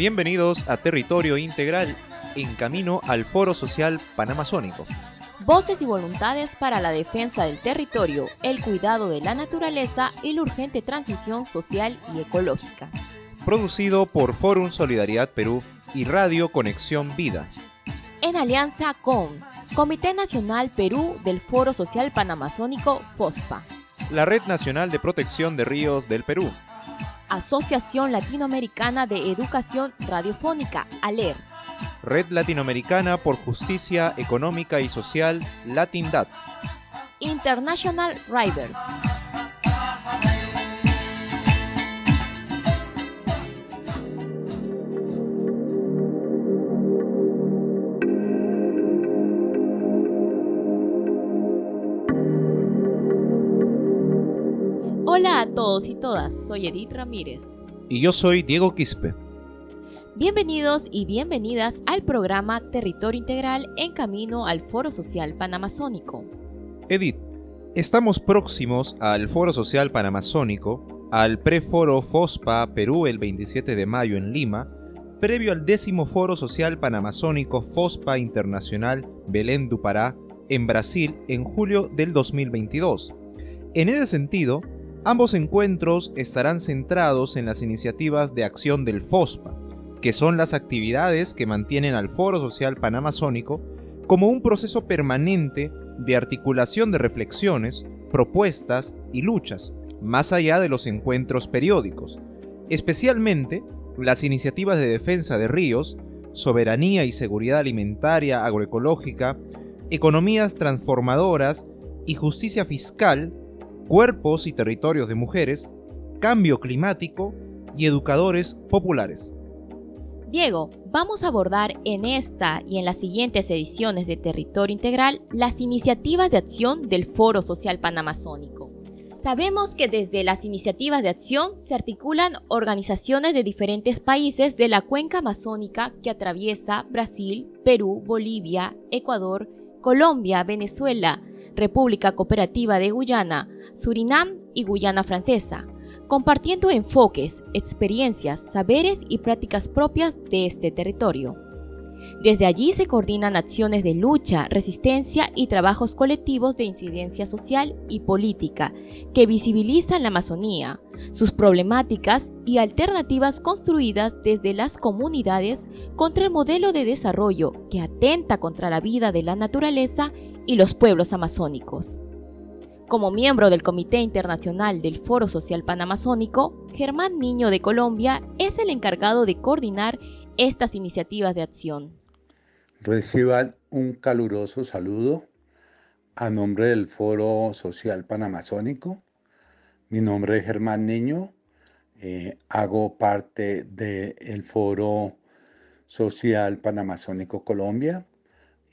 Bienvenidos a Territorio Integral, en camino al Foro Social Panamazónico. Voces y voluntades para la defensa del territorio, el cuidado de la naturaleza y la urgente transición social y ecológica. Producido por Forum Solidaridad Perú y Radio Conexión Vida. En alianza con Comité Nacional Perú del Foro Social Panamazónico FOSPA. La Red Nacional de Protección de Ríos del Perú. Asociación Latinoamericana de Educación Radiofónica, ALER. Red Latinoamericana por Justicia Económica y Social, LatinDat. International Riders. Hola a todos y todas, soy Edith Ramírez. Y yo soy Diego Quispe. Bienvenidos y bienvenidas al programa Territorio Integral en camino al Foro Social Panamazónico. Edith, estamos próximos al Foro Social Panamazónico, al preforo FOSPA Perú el 27 de mayo en Lima, previo al décimo Foro Social Panamazónico FOSPA Internacional Belén du Pará en Brasil en julio del 2022. En ese sentido, Ambos encuentros estarán centrados en las iniciativas de acción del FOSPA, que son las actividades que mantienen al Foro Social Panamazónico como un proceso permanente de articulación de reflexiones, propuestas y luchas, más allá de los encuentros periódicos, especialmente las iniciativas de defensa de ríos, soberanía y seguridad alimentaria agroecológica, economías transformadoras y justicia fiscal cuerpos y territorios de mujeres, cambio climático y educadores populares. Diego, vamos a abordar en esta y en las siguientes ediciones de Territorio Integral las iniciativas de acción del Foro Social Panamazónico. Sabemos que desde las iniciativas de acción se articulan organizaciones de diferentes países de la cuenca amazónica que atraviesa Brasil, Perú, Bolivia, Ecuador, Colombia, Venezuela, República Cooperativa de Guyana, Surinam y Guyana Francesa, compartiendo enfoques, experiencias, saberes y prácticas propias de este territorio. Desde allí se coordinan acciones de lucha, resistencia y trabajos colectivos de incidencia social y política que visibilizan la Amazonía, sus problemáticas y alternativas construidas desde las comunidades contra el modelo de desarrollo que atenta contra la vida de la naturaleza y los pueblos amazónicos. Como miembro del Comité Internacional del Foro Social Panamazónico, Germán Niño de Colombia es el encargado de coordinar estas iniciativas de acción. Reciban un caluroso saludo a nombre del Foro Social Panamazónico. Mi nombre es Germán Niño, eh, hago parte del Foro Social Panamazónico Colombia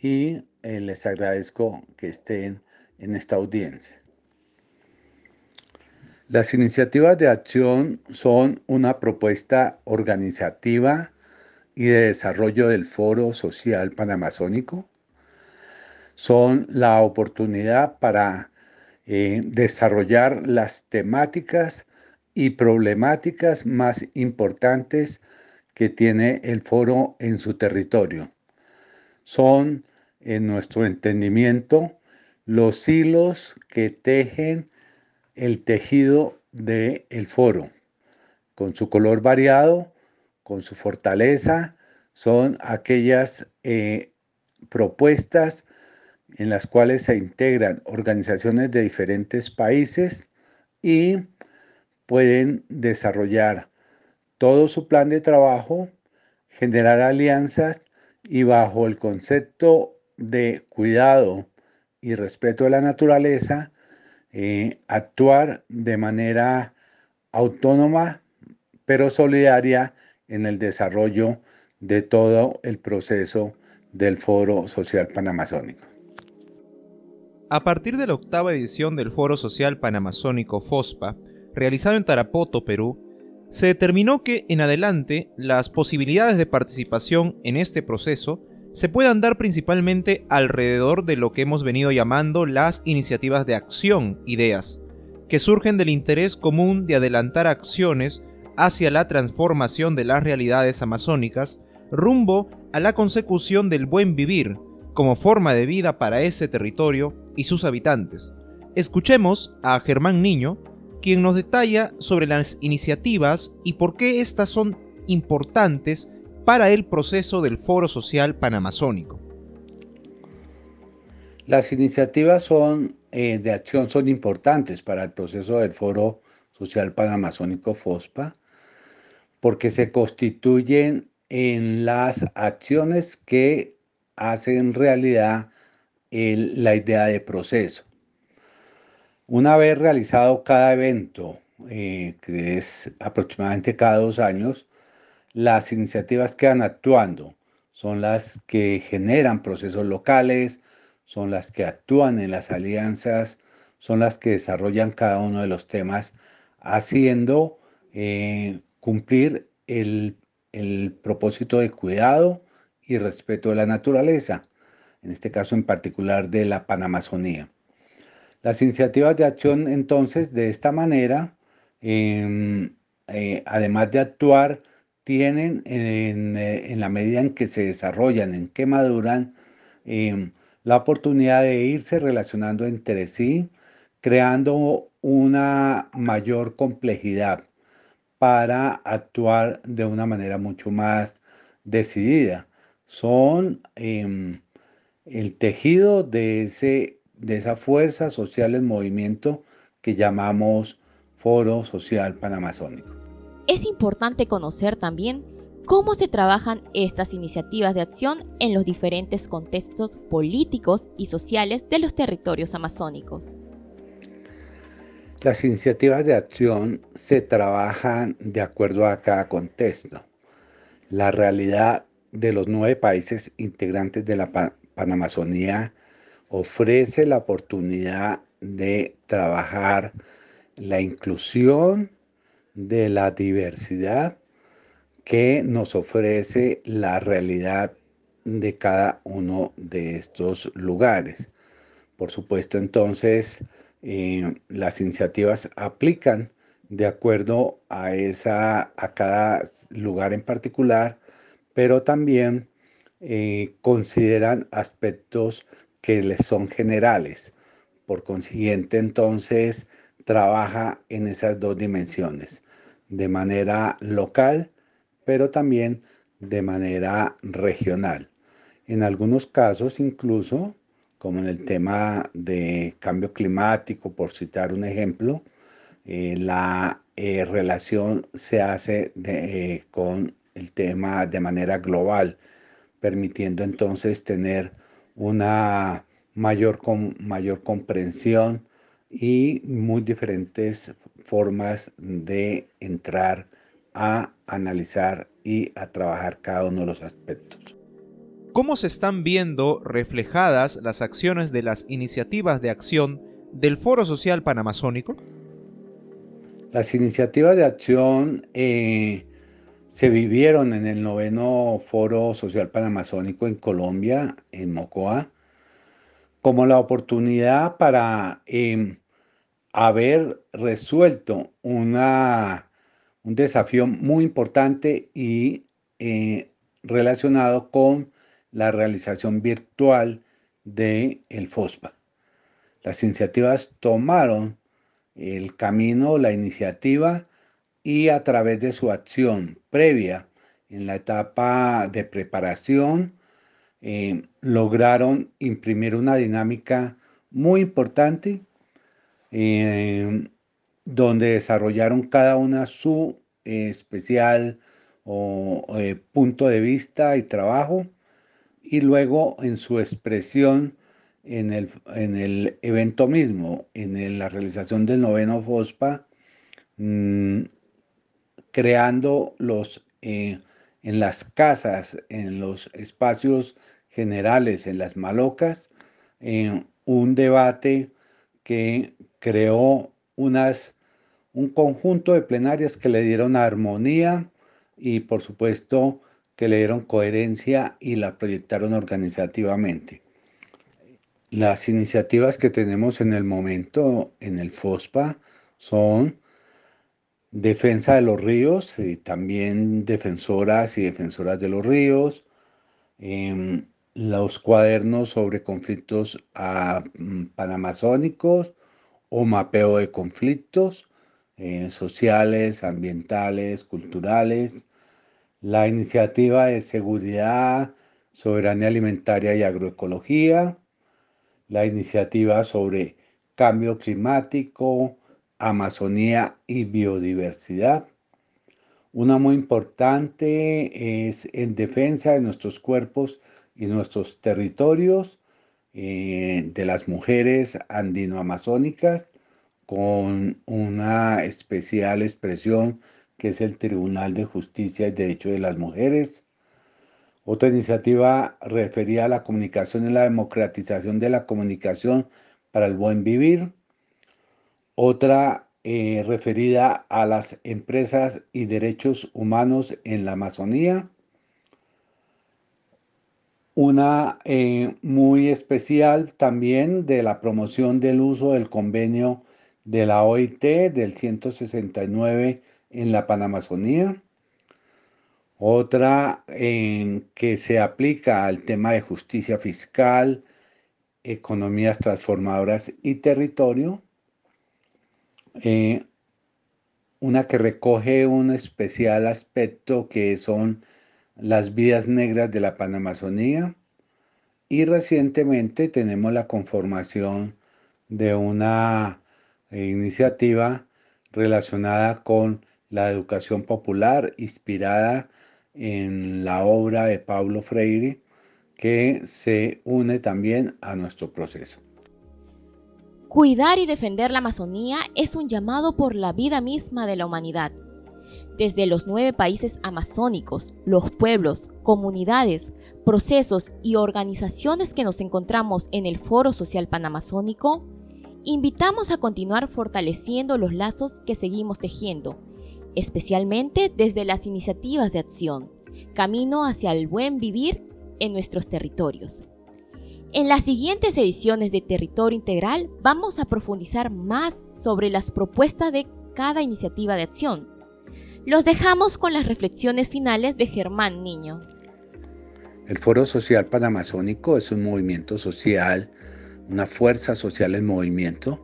y eh, les agradezco que estén en esta audiencia. Las iniciativas de acción son una propuesta organizativa y de desarrollo del Foro Social Panamazónico. Son la oportunidad para eh, desarrollar las temáticas y problemáticas más importantes que tiene el foro en su territorio. Son en nuestro entendimiento los hilos que tejen el tejido del el foro. Con su color variado, con su fortaleza, son aquellas eh, propuestas en las cuales se integran organizaciones de diferentes países y pueden desarrollar todo su plan de trabajo, generar alianzas y bajo el concepto de cuidado y respeto de la naturaleza, eh, actuar de manera autónoma pero solidaria en el desarrollo de todo el proceso del Foro Social Panamazónico. A partir de la octava edición del Foro Social Panamazónico FOSPA, realizado en Tarapoto, Perú, se determinó que en adelante las posibilidades de participación en este proceso se puedan dar principalmente alrededor de lo que hemos venido llamando las iniciativas de acción, ideas, que surgen del interés común de adelantar acciones hacia la transformación de las realidades amazónicas rumbo a la consecución del buen vivir como forma de vida para ese territorio y sus habitantes. Escuchemos a Germán Niño, quien nos detalla sobre las iniciativas y por qué estas son importantes para el proceso del Foro Social Panamazónico. Las iniciativas son, eh, de acción son importantes para el proceso del Foro Social Panamazónico FOSPA porque se constituyen en las acciones que hacen realidad la idea de proceso. Una vez realizado cada evento, eh, que es aproximadamente cada dos años, las iniciativas quedan actuando. Son las que generan procesos locales, son las que actúan en las alianzas, son las que desarrollan cada uno de los temas, haciendo eh, cumplir el, propósito de cuidado y respeto de la naturaleza, en este caso en particular de la Panamazonía. Las iniciativas de acción entonces de esta manera, em, eh, además de actuar, tienen en, eh, en, la medida en que se desarrollan, en que maduran, em, la oportunidad de irse relacionando entre sí, creando una mayor complejidad para actuar de una manera mucho más decidida. Son em, el tejido de, ese, de esa fuerza social en movimiento que llamamos Foro Social Panamazónico. Es importante conocer también cómo se trabajan estas iniciativas de acción en los diferentes contextos políticos y sociales de los territorios amazónicos. Las iniciativas de acción se trabajan de acuerdo a cada contexto. La realidad de los nueve países integrantes de la Panamazonía ofrece la oportunidad de trabajar la inclusión de la diversidad que nos ofrece la realidad de cada uno de estos lugares. Por supuesto, entonces, eh, las iniciativas aplican de acuerdo a, esa, a cada lugar en particular, pero también eh, consideran aspectos que les son generales. Por consiguiente, entonces, trabaja en esas dos dimensiones, de manera local pero también de manera regional. En algunos casos incluso, como en el tema de cambio climático, por citar un ejemplo, eh, la eh, relación se hace eh, con el tema de manera global, permitiendo entonces tener una mayor, mayor comprensión y muy diferentes formas de entrar a analizar y a trabajar cada uno de los aspectos. ¿Cómo se están viendo reflejadas las acciones de las iniciativas de acción del Foro Social Panamazónico? Las iniciativas de acción eh, se vivieron en el noveno Foro Social Panamazónico en Colombia, en Mocoa, como la oportunidad para em, haber resuelto una un desafío muy importante y eh, relacionado con la realización virtual del el FOSPA. Las iniciativas tomaron el camino, la iniciativa y a través de su acción previa en la etapa de preparación eh, lograron imprimir una dinámica muy importante eh, donde desarrollaron cada una su especial eh, punto de vista y trabajo, y luego en su expresión en el, en el evento mismo, en la realización del noveno FOSPA, mm, creando los, en las casas, en los espacios generales, en las malocas, un debate que creó unas un conjunto de plenarias que le dieron armonía y por supuesto que le dieron coherencia y la proyectaron organizativamente. Las iniciativas que tenemos en el momento en el FOSPA son defensa de los ríos, y también defensoras y defensoras de los ríos, em, los cuadernos sobre conflictos ah, mm, panamazónicos o mapeo de conflictos eh, sociales, ambientales, culturales, la iniciativa de seguridad, soberanía alimentaria y agroecología, la iniciativa sobre cambio climático, Amazonía y biodiversidad. Una muy importante es en defensa de nuestros cuerpos y nuestros territorios eh, de las mujeres andino-amazónicas con una especial expresión que es el Tribunal de Justicia y Derecho de las Mujeres. Otra iniciativa referida a la comunicación y la democratización de la comunicación para el buen vivir. Otra eh, referida a las empresas y derechos humanos en la Amazonía. Una eh, muy especial también de la promoción del uso del convenio de la OIT del 169 en la Panamazonía, otra en que se aplica al tema de justicia fiscal, economías transformadoras y territorio, eh, una que recoge un especial aspecto que son las vidas negras de la Panamazonía y recientemente tenemos la conformación de una iniciativa relacionada con la educación popular inspirada en la obra de Pablo Freire que se une también a nuestro proceso. Cuidar y defender la Amazonía es un llamado por la vida misma de la humanidad. Desde los nueve países amazónicos, los pueblos, comunidades, procesos y organizaciones que nos encontramos en el Foro Social Panamazónico, invitamos a continuar fortaleciendo los lazos que seguimos tejiendo especialmente desde las iniciativas de acción, camino hacia el buen vivir en nuestros territorios. En las siguientes ediciones de Territorio Integral vamos a profundizar más sobre las propuestas de cada iniciativa de acción. Los dejamos con las reflexiones finales de Germán Niño. El Foro Social Panamazónico es un movimiento social, una fuerza social en movimiento,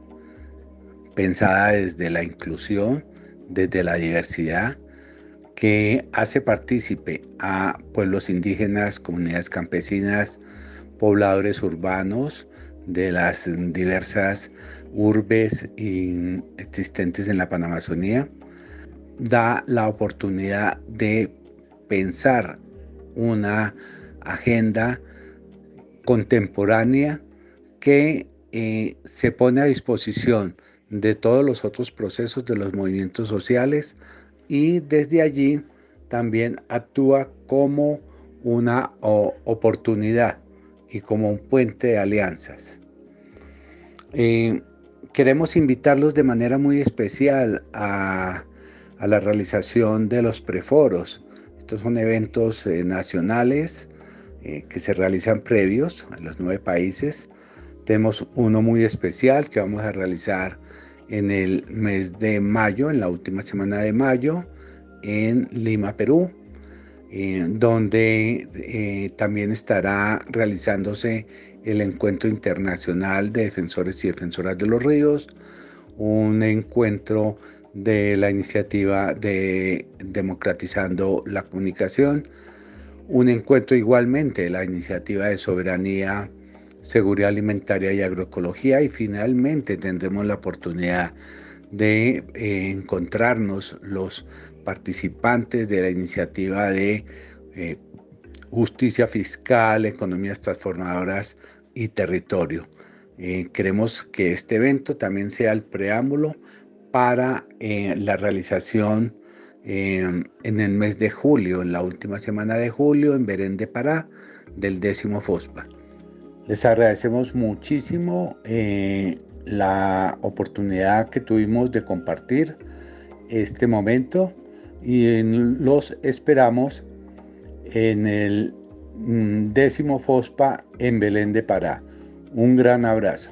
pensada desde la inclusión, desde la diversidad que hace partícipe a pueblos indígenas, comunidades campesinas, pobladores urbanos de las diversas urbes existentes en la Panamazonía, da la oportunidad de pensar una agenda contemporánea que eh, se pone a disposición de todos los otros procesos de los movimientos sociales y desde allí también actúa como una oportunidad y como un puente de alianzas. Eh, queremos invitarlos de manera muy especial a, la realización de los preforos. Estos son eventos eh, nacionales eh, que se realizan previos en los nueve países. Tenemos uno muy especial que vamos a realizar en el mes de mayo, en la última semana de mayo, en Lima, Perú, eh, donde eh, también estará realizándose el encuentro internacional de defensores y defensoras de los ríos, un encuentro de la iniciativa de democratizando la comunicación, un encuentro igualmente de la iniciativa de soberanía seguridad alimentaria y agroecología y finalmente tendremos la oportunidad de eh, encontrarnos los participantes de la iniciativa de eh, justicia fiscal, economías transformadoras y territorio. Eh, queremos que este evento también sea el preámbulo para la realización en el mes de julio, en la última semana de julio, en Berén de Pará, del décimo FOSPA. Les agradecemos muchísimo eh, la oportunidad que tuvimos de compartir este momento y los esperamos en el mm, décimo FOSPA en Belén de Pará. Un gran abrazo.